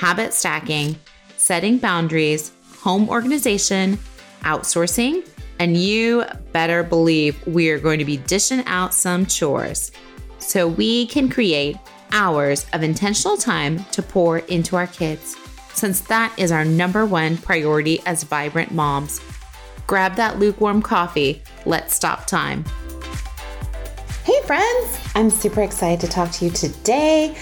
habit stacking, setting boundaries, home organization, outsourcing, and you better believe we are going to be dishing out some chores so we can create hours of intentional time to pour into our kids, since that is our number one priority as vibrant moms. Grab that lukewarm coffee. Let's stop time. Hey, friends! I'm super excited to talk to you today.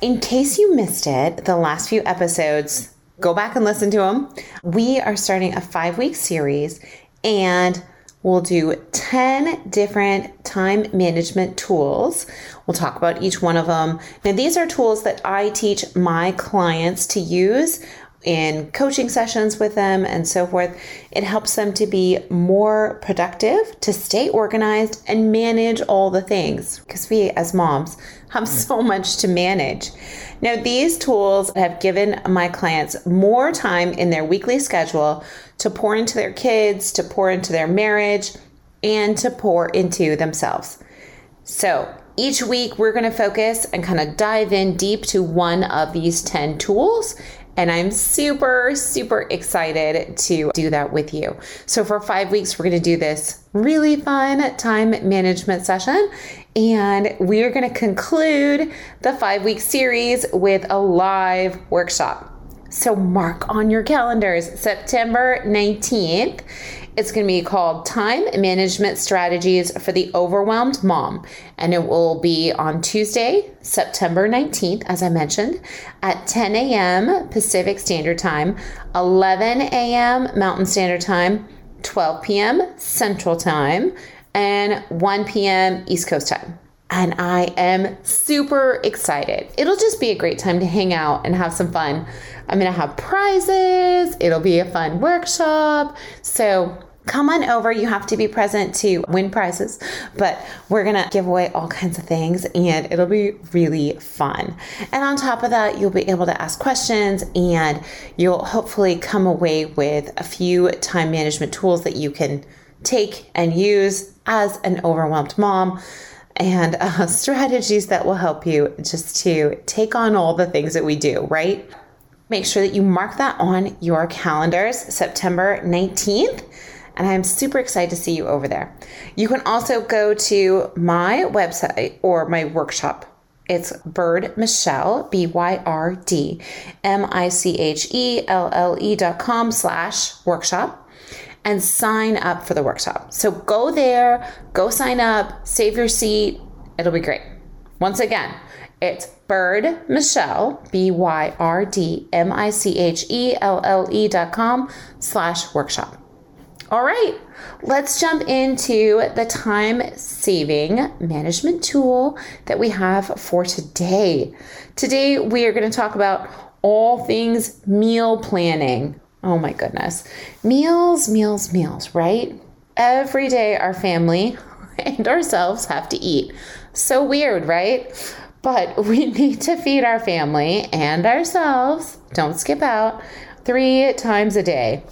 In case you missed it, the last few episodes, go back and listen to them. We are starting a five week series and we'll do 10 different time management tools. We'll talk about each one of them. Now, these are tools that I teach my clients to use in coaching sessions with them and so forth. It helps them to be more productive, to stay organized, and manage all the things because we, as moms, have so much to manage. Now, these tools have given my clients more time in their weekly schedule to pour into their kids, to pour into their marriage, and to pour into themselves. So, each week, we're going to focus and kind of dive in deep to one of these 10 tools and I'm super, super excited to do that with you. So, for five weeks, we're going to do this really fun time management session. And we are going to conclude the five week series with a live workshop. So, mark on your calendars September 19th it's going to be called Time Management Strategies for the Overwhelmed Mom. And it will be on Tuesday, September 19th, as I mentioned, at 10 a.m. Pacific Standard Time, 11 a.m. Mountain Standard Time, 12 p.m. Central Time, and 1 p.m. East Coast Time and I am super excited. It'll just be a great time to hang out and have some fun. I'm to have prizes. It'll be a fun workshop. So come on over. You have to be present to win prizes, but we're going to give away all kinds of things and it'll be really fun. And on top of that, you'll be able to ask questions and you'll hopefully come away with a few time management tools that you can take and use as an overwhelmed mom and uh, strategies that will help you just to take on all the things that we do, right? Make sure that you mark that on your calendars, September 19th and I'm super excited to see you over there. You can also go to my website or my workshop. It's Byrd Michelle, B Y R D M I C H E L L E dot com slash workshop and sign up for the workshop. So go there, go sign up, save your seat. It'll be great. Once again, it's Byrd Michelle, B Y R D M I C H E L L E dot com slash workshop. All right, let's jump into the time saving management tool that we have for today. Today, we are going to talk about all things meal planning. Oh my goodness. Meals, meals, meals, right? Every day, our family and ourselves have to eat. So weird, right? But we need to feed our family and ourselves, don't skip out, three times a day.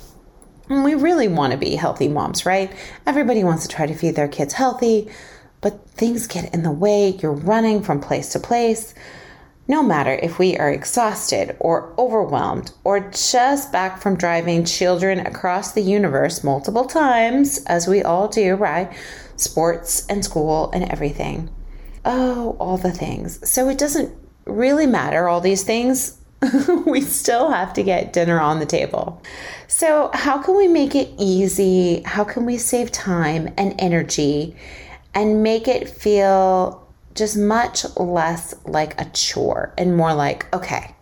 And we really want to be healthy moms, right? Everybody wants to try to feed their kids healthy, but things get in the way. You're running from place to place. No matter if we are exhausted or overwhelmed or just back from driving children across the universe multiple times, as we all do, right? Sports and school and everything. Oh, all the things. So it doesn't really matter, all these things. we still have to get dinner on the table. So, how can we make it easy? How can we save time and energy and make it feel just much less like a chore and more like, okay,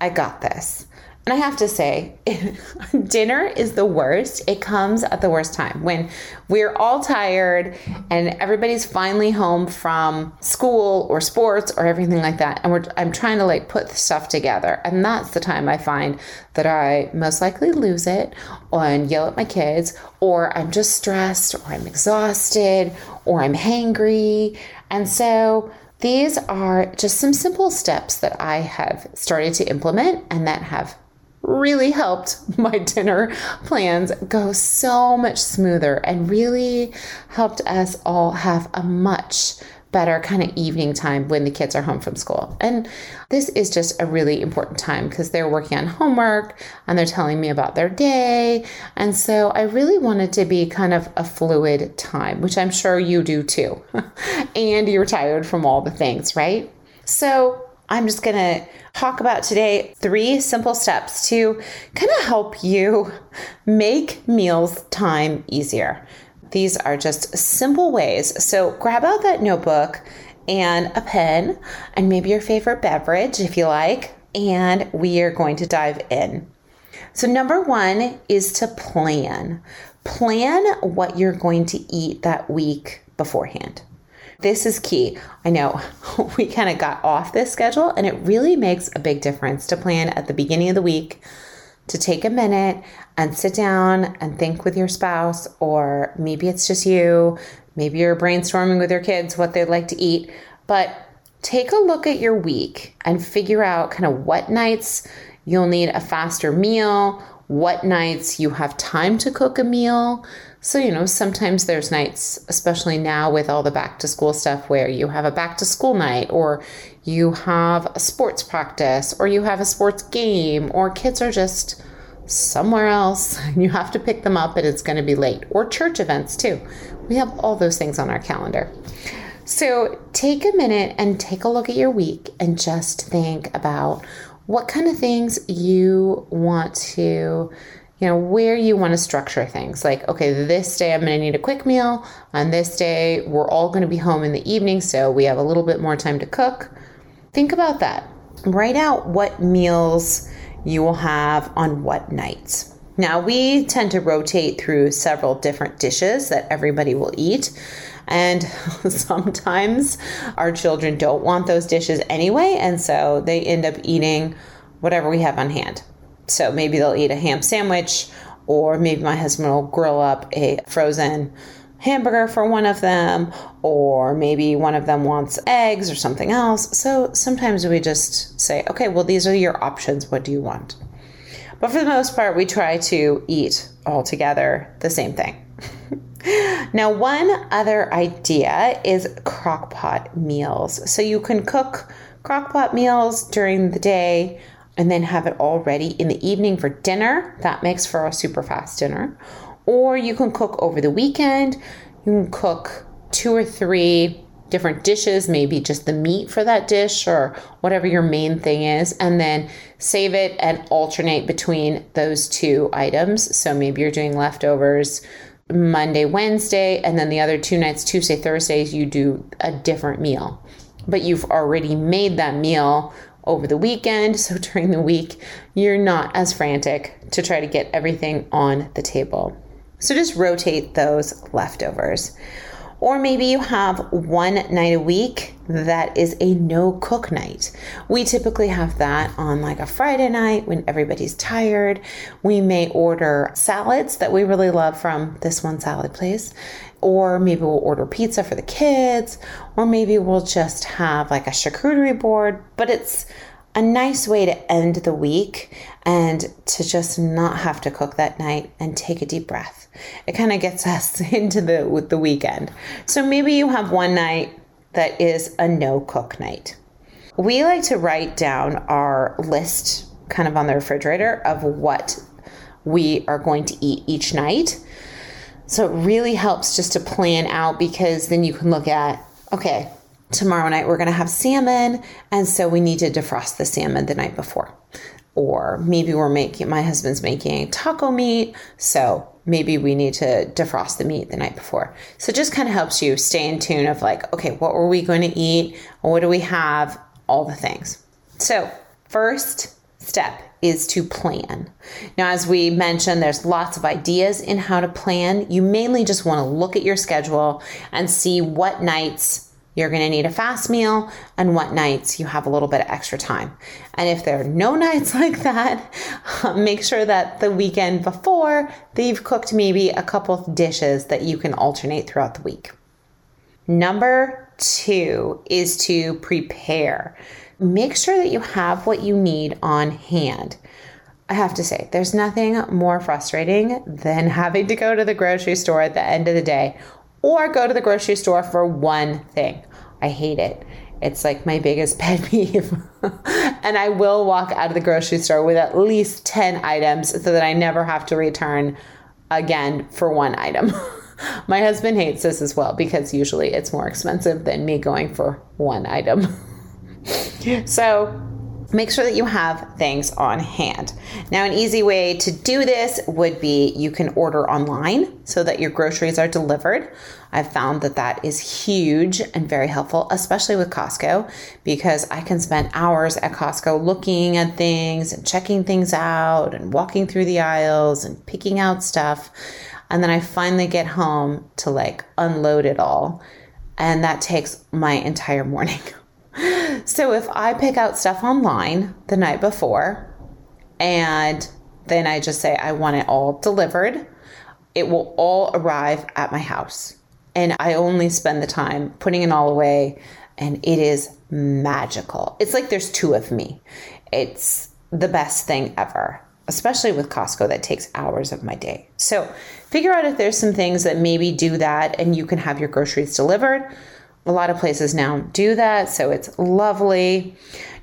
I got this. And I have to say, dinner is the worst. It comes at the worst time when we're all tired and everybody's finally home from school or sports or everything like that. And we're, I'm trying to like put stuff together. And that's the time I find that I most likely lose it and yell at my kids, or I'm just stressed, or I'm exhausted, or I'm hangry. And so these are just some simple steps that I have started to implement and that have really helped my dinner plans go so much smoother and really helped us all have a much better kind of evening time when the kids are home from school. And this is just a really important time because they're working on homework and they're telling me about their day. And so I really wanted to be kind of a fluid time, which I'm sure you do too. and you're tired from all the things, right? So I'm just going to talk about today three simple steps to kind of help you make meals time easier. These are just simple ways. So grab out that notebook and a pen and maybe your favorite beverage if you like, and we are going to dive in. So, number one is to plan. Plan what you're going to eat that week beforehand. This is key. I know we kind of got off this schedule, and it really makes a big difference to plan at the beginning of the week to take a minute and sit down and think with your spouse, or maybe it's just you, maybe you're brainstorming with your kids what they'd like to eat. But take a look at your week and figure out kind of what nights you'll need a faster meal, what nights you have time to cook a meal so, you know, sometimes there's nights, especially now with all the back to school stuff, where you have a back to school night, or you have a sports practice, or you have a sports game, or kids are just somewhere else and you have to pick them up and it's going to be late, or church events too. We have all those things on our calendar. So, take a minute and take a look at your week and just think about what kind of things you want to you know, where you want to structure things. Like, okay, this day I'm going to need a quick meal. On this day, we're all going to be home in the evening, so we have a little bit more time to cook. Think about that. Write out what meals you will have on what nights. Now, we tend to rotate through several different dishes that everybody will eat. And sometimes our children don't want those dishes anyway, and so they end up eating whatever we have on hand. So maybe they'll eat a ham sandwich, or maybe my husband will grill up a frozen hamburger for one of them, or maybe one of them wants eggs or something else. So sometimes we just say, okay, well, these are your options. What do you want? But for the most part, we try to eat all together the same thing. now, one other idea is crockpot meals. So you can cook crockpot meals during the day and then have it all ready in the evening for dinner. That makes for a super fast dinner. Or you can cook over the weekend. You can cook two or three different dishes, maybe just the meat for that dish or whatever your main thing is, and then save it and alternate between those two items. So maybe you're doing leftovers Monday, Wednesday, and then the other two nights, Tuesday, Thursdays, you do a different meal. But you've already made that meal over the weekend. So during the week, you're not as frantic to try to get everything on the table. So just rotate those leftovers. Or maybe you have one night a week that is a no cook night. We typically have that on like a Friday night when everybody's tired. We may order salads that we really love from this one salad place. Or maybe we'll order pizza for the kids. Or maybe we'll just have like a charcuterie board. But it's a nice way to end the week and to just not have to cook that night and take a deep breath. It kind of gets us into the with the weekend. So maybe you have one night that is a no cook night. We like to write down our list kind of on the refrigerator of what we are going to eat each night. So it really helps just to plan out because then you can look at okay, tomorrow night we're going to have salmon. And so we need to defrost the salmon the night before. Or maybe we're making, my husband's making taco meat. So maybe we need to defrost the meat the night before. So it just kind of helps you stay in tune of like, okay, what were we going to eat? What do we have? All the things. So, first step is to plan. Now, as we mentioned, there's lots of ideas in how to plan. You mainly just want to look at your schedule and see what nights you're going to need a fast meal and what nights you have a little bit of extra time. And if there are no nights like that, make sure that the weekend before that you've cooked maybe a couple of dishes that you can alternate throughout the week. Number two is to prepare. Make sure that you have what you need on hand. I have to say, there's nothing more frustrating than having to go to the grocery store at the end of the day or go to the grocery store for one thing. I hate it. It's like my biggest pet peeve. and I will walk out of the grocery store with at least 10 items so that I never have to return again for one item. my husband hates this as well because usually it's more expensive than me going for one item. so make sure that you have things on hand. Now, an easy way to do this would be you can order online so that your groceries are delivered. I've found that that is huge and very helpful, especially with Costco, because I can spend hours at Costco looking at things and checking things out and walking through the aisles and picking out stuff. And then I finally get home to like unload it all. And that takes my entire morning. so if I pick out stuff online the night before and then I just say I want it all delivered, it will all arrive at my house. And I only spend the time putting it all away, and it is magical. It's like there's two of me. It's the best thing ever, especially with Costco that takes hours of my day. So figure out if there's some things that maybe do that and you can have your groceries delivered a lot of places now do that, so it's lovely.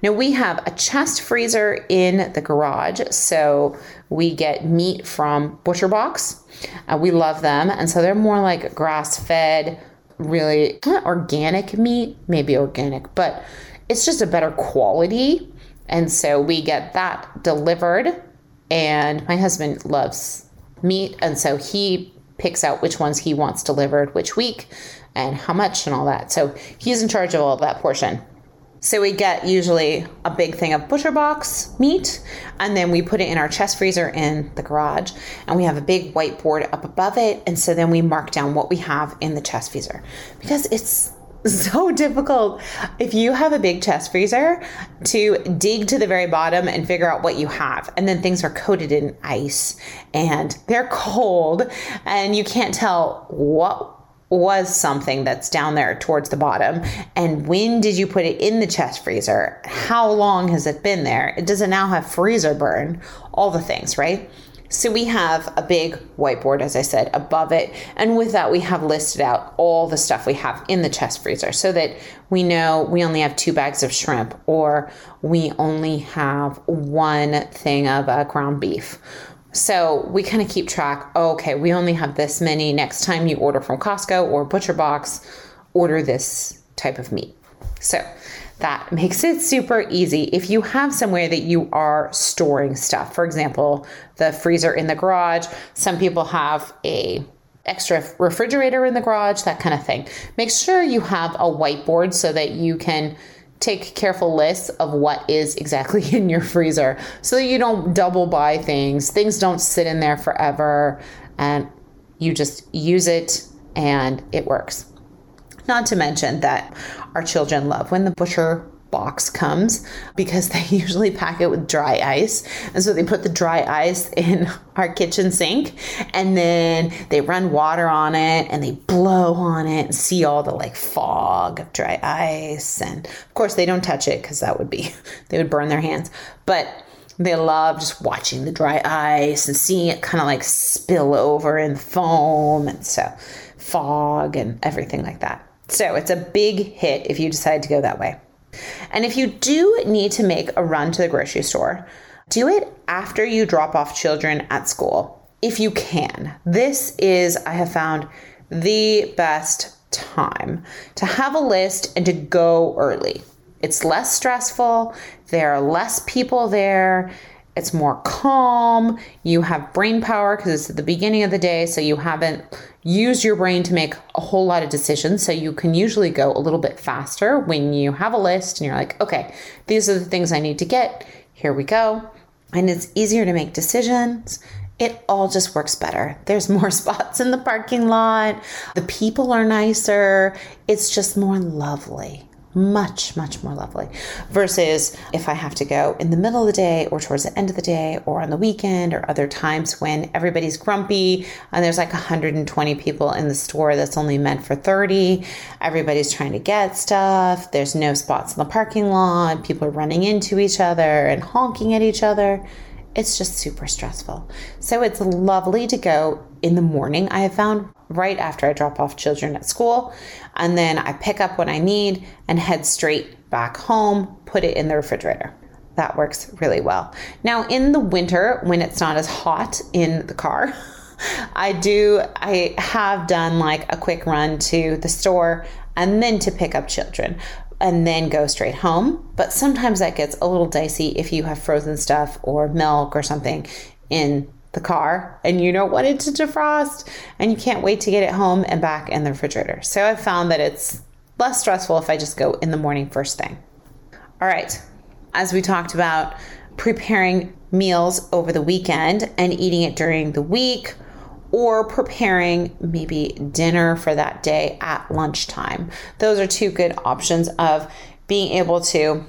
Now we have a chest freezer in the garage, so we get meat from Butcher Box. Uh, we love them, and so they're more like grass fed, really organic meat, maybe organic, but it's just a better quality. And so we get that delivered. And my husband loves meat, and so he picks out which ones he wants delivered which week and how much and all that. So he's in charge of all that portion. So we get usually a big thing of butcher box meat, and then we put it in our chest freezer in the garage, and we have a big whiteboard up above it. And so then we mark down what we have in the chest freezer because it's so difficult if you have a big chest freezer to dig to the very bottom and figure out what you have. And then things are coated in ice and they're cold, and you can't tell what was something that's down there towards the bottom. And when did you put it in the chest freezer? How long has it been there? Does it now have freezer burn? All the things right? So we have a big whiteboard as i said above it. And with that we have listed out all the stuff we have in the chest freezer so that we know we only have two bags of shrimp or we only have one thing of uh, ground beef so we kind of keep track. Oh, okay, we only have this many. Next time you order from Costco or Butcher Box, order this type of meat. So that makes it super easy. If you have somewhere that you are storing stuff, for example, the freezer in the garage, some people have a extra refrigerator in the garage, that kind of thing. Make sure you have a whiteboard so that you can take careful lists of what is exactly in your freezer so that you don't double buy things. Things don't sit in there forever and you just use it and it works. Not to mention that our children love when the butcher box comes because they usually pack it with dry ice. And so they put the dry ice in our kitchen sink and then they run water on it and they blow on it and see all the like fog of dry ice. And of course, they don't touch it because that would be, they would burn their hands. But they love just watching the dry ice and seeing it kind of like spill over in foam and so fog and everything like that. So it's a big hit if you decide to go that way. And if you do need to make a run to the grocery store, do it after you drop off children at school, if you can. This is, I have found, the best time to have a list and to go early. It's less stressful, there are less people there, it's more calm, you have brain power because it's at the beginning of the day, so you haven't used your brain to make a whole lot of decisions. So you can usually go a little bit faster when you have a list and you're like, okay, these are the things I need to get. Here we go. And it's easier to make decisions it all just works better. There's more spots in the parking lot. The people are nicer. It's just more lovely. Much, much more lovely. Versus if I have to go in the middle of the day or towards the end of the day or on the weekend or other times when everybody's grumpy and there's like 120 people in the store that's only meant for 30. Everybody's trying to get stuff. There's no spots in the parking lot. People are running into each other and honking at each other it's just super stressful. So it's lovely to go in the morning. I have found right after I drop off children at school, and then I pick up what I need and head straight back home, put it in the refrigerator. That works really well. Now, in the winter, when it's not as hot in the car, I do, I have done like a quick run to the store and then to pick up children and then go straight home. But sometimes that gets a little dicey if you have frozen stuff or milk or something in the car and you don't want it to defrost and you can't wait to get it home and back in the refrigerator. So I've found that it's less stressful if I just go in the morning first thing. All right, as we talked about preparing meals over the weekend and eating it during the week or preparing maybe dinner for that day at lunchtime. Those are two good options of being able to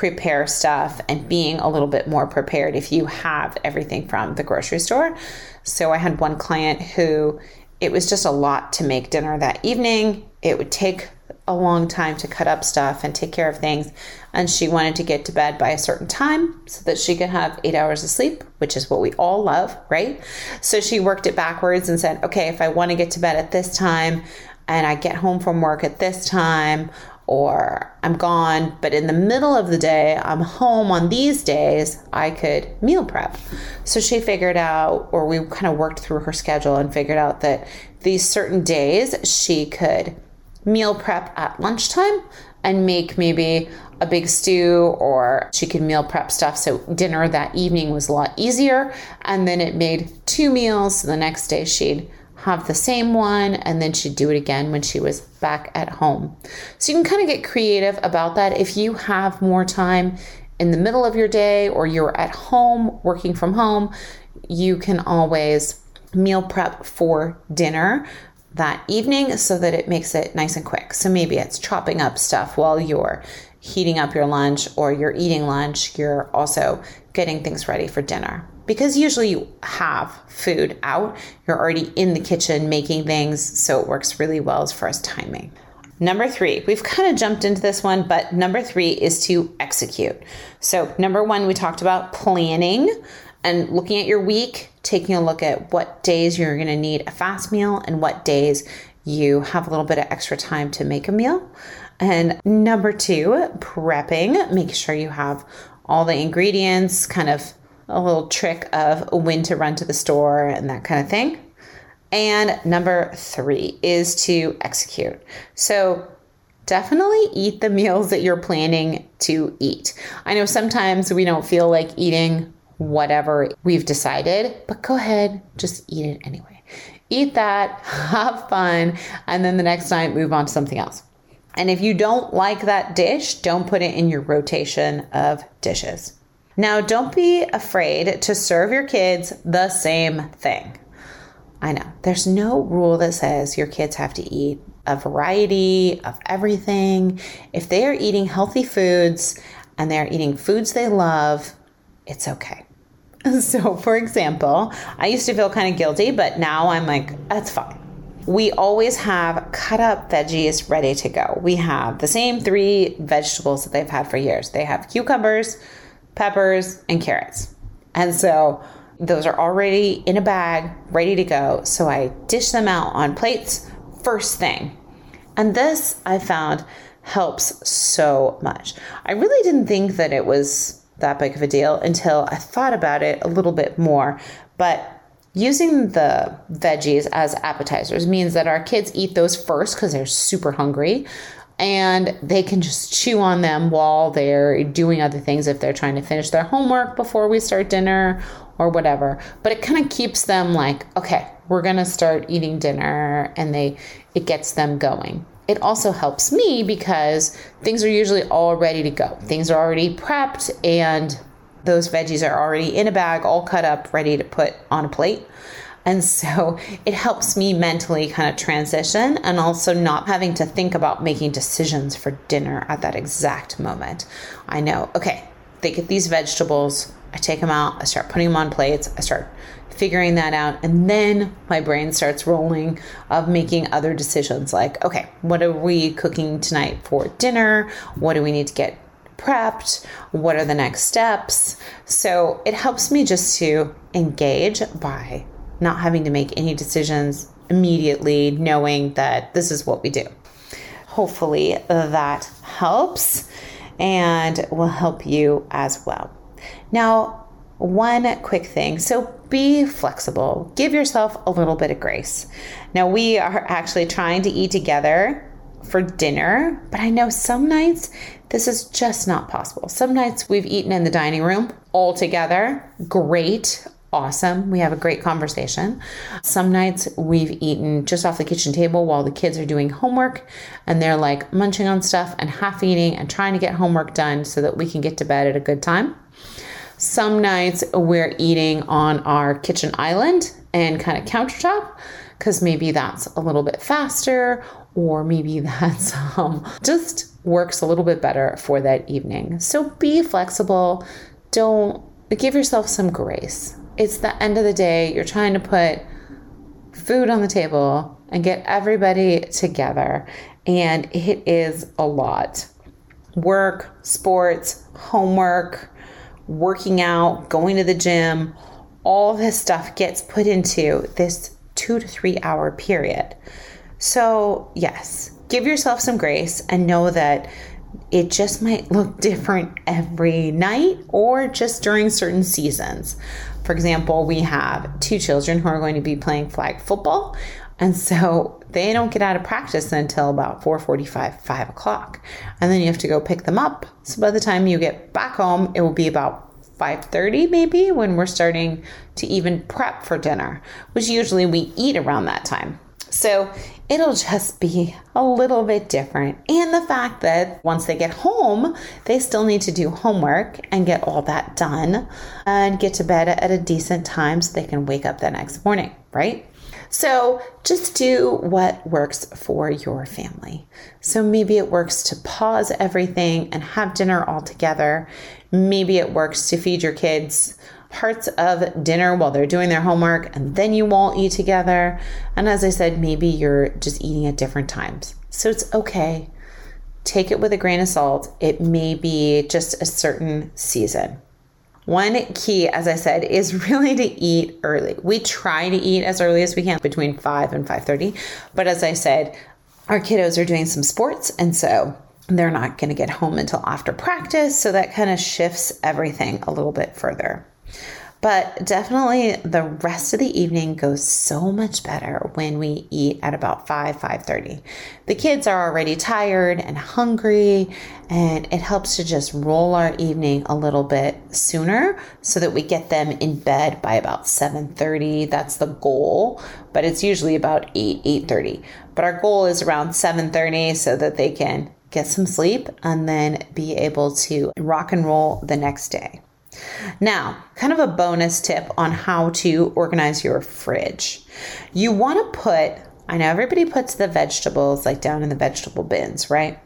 prepare stuff and being a little bit more prepared if you have everything from the grocery store. So I had one client who it was just a lot to make dinner that evening. It would take a long time to cut up stuff and take care of things. And she wanted to get to bed by a certain time so that she could have eight hours of sleep, which is what we all love, right? So she worked it backwards and said, okay, if I want to get to bed at this time and I get home from work at this time, or I'm gone, but in the middle of the day, I'm home on these days, I could meal prep. So she figured out, or we kind of worked through her schedule and figured out that these certain days she could meal prep at lunchtime and make maybe a big stew or she could meal prep stuff so dinner that evening was a lot easier and then it made two meals so the next day she'd have the same one and then she'd do it again when she was back at home so you can kind of get creative about that if you have more time in the middle of your day or you're at home working from home you can always meal prep for dinner that evening so that it makes it nice and quick. So maybe it's chopping up stuff while you're heating up your lunch or you're eating lunch, you're also getting things ready for dinner. Because usually you have food out, you're already in the kitchen making things, so it works really well as far as timing. Number three, we've kind of jumped into this one, but number three is to execute. So, number one, we talked about planning and looking at your week, taking a look at what days you're going to need a fast meal and what days you have a little bit of extra time to make a meal. And number two, prepping, make sure you have all the ingredients, kind of a little trick of when to run to the store and that kind of thing. And number three is to execute. So definitely eat the meals that you're planning to eat. I know sometimes we don't feel like eating whatever we've decided, but go ahead, just eat it anyway. Eat that, have fun, and then the next night move on to something else. And if you don't like that dish, don't put it in your rotation of dishes. Now, don't be afraid to serve your kids the same thing. I know there's no rule that says your kids have to eat a variety of everything. If they are eating healthy foods and they're eating foods they love, it's okay. So, for example, I used to feel kind of guilty, but now I'm like, that's fine. We always have cut up veggies ready to go. We have the same three vegetables that they've had for years they have cucumbers, peppers, and carrots. And so those are already in a bag, ready to go. So I dish them out on plates first thing. And this I found helps so much. I really didn't think that it was that big of a deal until I thought about it a little bit more. But using the veggies as appetizers means that our kids eat those first because they're super hungry and they can just chew on them while they're doing other things if they're trying to finish their homework before we start dinner or whatever. But it kind of keeps them like okay we're going to start eating dinner and they it gets them going. It also helps me because things are usually all ready to go. Things are already prepped and those veggies are already in a bag all cut up ready to put on a plate and so it helps me mentally kind of transition and also not having to think about making decisions for dinner at that exact moment. I know, okay, they get these vegetables, I take them out, I start putting them on plates, I start figuring that out and then my brain starts rolling of making other decisions like okay what are we cooking tonight for dinner? What do we need to get prepped? What are the next steps? So it helps me just to engage by not having to make any decisions immediately, knowing that this is what we do. Hopefully that helps and will help you as well. Now, one quick thing. So be flexible. Give yourself a little bit of grace. Now, we are actually trying to eat together for dinner, but I know some nights this is just not possible. Some nights we've eaten in the dining room all together. Great awesome. We have a great conversation. Some nights we've eaten just off the kitchen table while the kids are doing homework and they're like munching on stuff and half eating and trying to get homework done so that we can get to bed at a good time. Some nights we're eating on our kitchen island and kind of countertop because maybe that's a little bit faster or maybe that's um, just works a little bit better for that evening. So be flexible. Don't give yourself some grace it's the end of the day. You're trying to put food on the table and get everybody together. And it is a lot work, sports, homework, working out, going to the gym, all this stuff gets put into this two to three hour period. So, yes, give yourself some grace and know that it just might look different every night or just during certain seasons. For example, we have two children who are going to be playing flag football. And so they don't get out of practice until about 4:45, 5 o'clock. And then you have to go pick them up. So by the time you get back home, it will be about 5:30 maybe when we're starting to even prep for dinner, which usually we eat around that time. So it'll just be a little bit different. And the fact that once they get home, they still need to do homework and get all that done and get to bed at a decent time so they can wake up the next morning, right? So just do what works for your family. So maybe it works to pause everything and have dinner all together. Maybe it works to feed your kids parts of dinner while they're doing their homework and then you won't eat together. And as I said, maybe you're just eating at different times. So it's okay. Take it with a grain of salt. It may be just a certain season. One key, as I said, is really to eat early. We try to eat as early as we can between 5 and 5:30, but as I said, our kiddos are doing some sports and so they're not going to get home until after practice, so that kind of shifts everything a little bit further. But definitely the rest of the evening goes so much better when we eat at about 5 5:30. The kids are already tired and hungry and it helps to just roll our evening a little bit sooner so that we get them in bed by about 7:30. That's the goal, but it's usually about 8 8:30. But our goal is around 7:30 so that they can get some sleep and then be able to rock and roll the next day. Now, kind of a bonus tip on how to organize your fridge. You want to put, I know everybody puts the vegetables like down in the vegetable bins, right?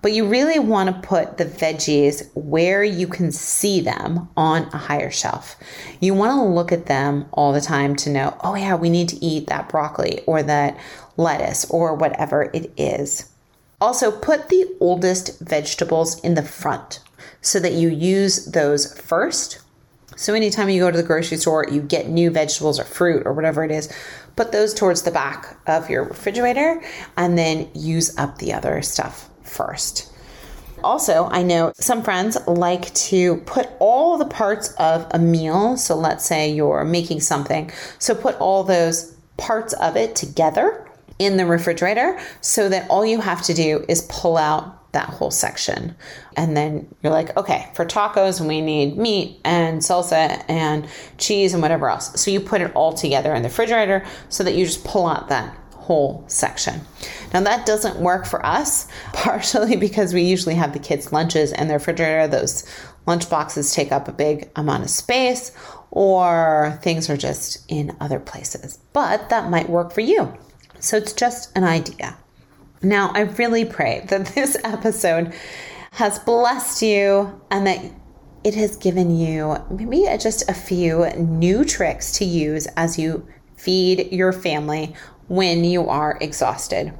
But you really want to put the veggies where you can see them on a higher shelf. You want to look at them all the time to know, oh, yeah, we need to eat that broccoli or that lettuce or whatever it is. Also, put the oldest vegetables in the front so that you use those first. So, anytime you go to the grocery store, you get new vegetables or fruit or whatever it is, put those towards the back of your refrigerator and then use up the other stuff first. Also, I know some friends like to put all the parts of a meal. So let's say you're making something. So put all those parts of it together in the refrigerator so that all you have to do is pull out that whole section. And then you're like, okay, for tacos, we need meat and salsa and cheese and whatever else. So you put it all together in the refrigerator so that you just pull out that whole section. Now, that doesn't work for us, partially because we usually have the kids' lunches in the refrigerator. Those lunch boxes take up a big amount of space, or things are just in other places. But that might work for you. So it's just an idea. Now, I really pray that this episode has blessed you and that it has given you maybe just a few new tricks to use as you feed your family when you are exhausted.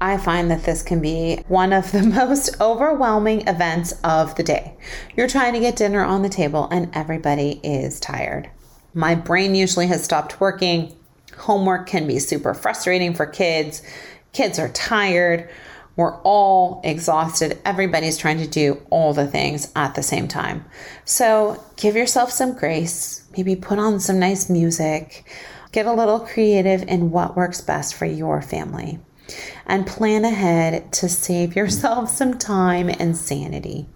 I find that this can be one of the most overwhelming events of the day. You're trying to get dinner on the table and everybody is tired. My brain usually has stopped working. Homework can be super frustrating for kids. Kids are tired. We're all exhausted. Everybody's trying to do all the things at the same time. So give yourself some grace. Maybe put on some nice music. Get a little creative in what works best for your family. And plan ahead to save yourself some time and sanity.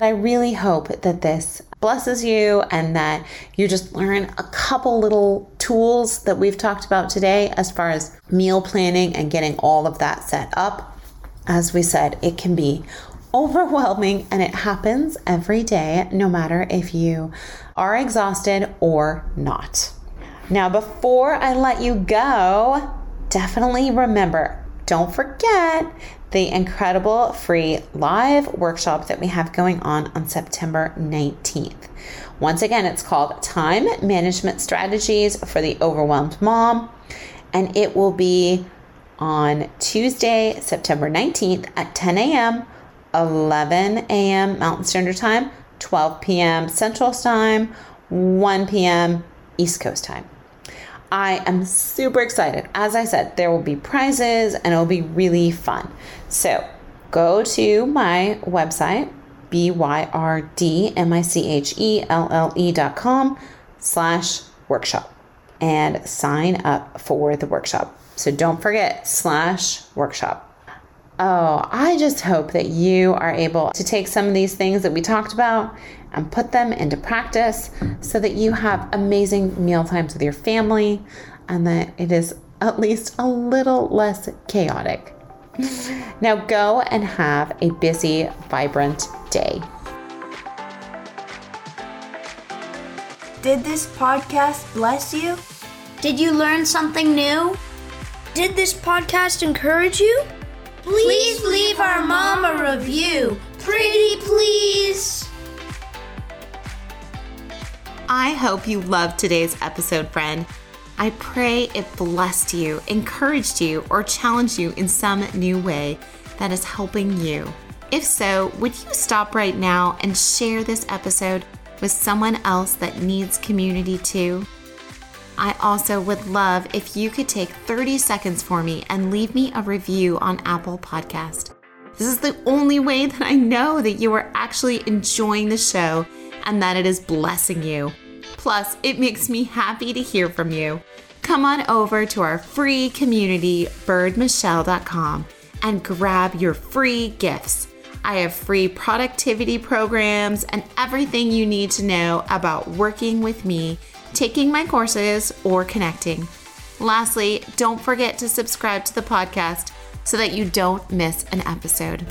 I really hope that this blesses you and that you just learn a couple little tools that we've talked about today as far as meal planning and getting all of that set up. As we said, it can be overwhelming and it happens every day, no matter if you are exhausted or not. Now, before I let you go, definitely remember don't forget the incredible free live workshop that we have going on on September 19th. Once again, it's called Time Management Strategies for the Overwhelmed Mom, and it will be on Tuesday, September 19th at 10 a.m., 11 a.m. Mountain Standard Time, 12 p.m. Central Time, 1 p.m. East Coast Time. I am super excited. As I said, there will be prizes and it'll be really fun. So go to my website, B-Y-R-D-M-I-C-H-E-L-L-E dot com slash workshop and sign up for the workshop. So don't forget slash workshop. Oh, I just hope that you are able to take some of these things that we talked about and put them into practice so that you have amazing meal times with your family and that it is at least a little less chaotic. Now go and have a busy, vibrant day. Did this podcast bless you? Did you learn something new? Did this podcast encourage you? Please leave our mom a review. Pretty please. I hope you loved today's episode, friend. I pray it blessed you, encouraged you, or challenged you in some new way that is helping you. If so, would you stop right now and share this episode with someone else that needs community too? I also would love if you could take 30 seconds for me and leave me a review on Apple Podcast. This is the only way that I know that you are actually enjoying the show and that it is blessing you. Plus, it makes me happy to hear from you. Come on over to our free community, byrdmichelle.com, and grab your free gifts. I have free productivity programs and everything you need to know about working with me taking my courses, or connecting. Lastly, don't forget to subscribe to the podcast so that you don't miss an episode.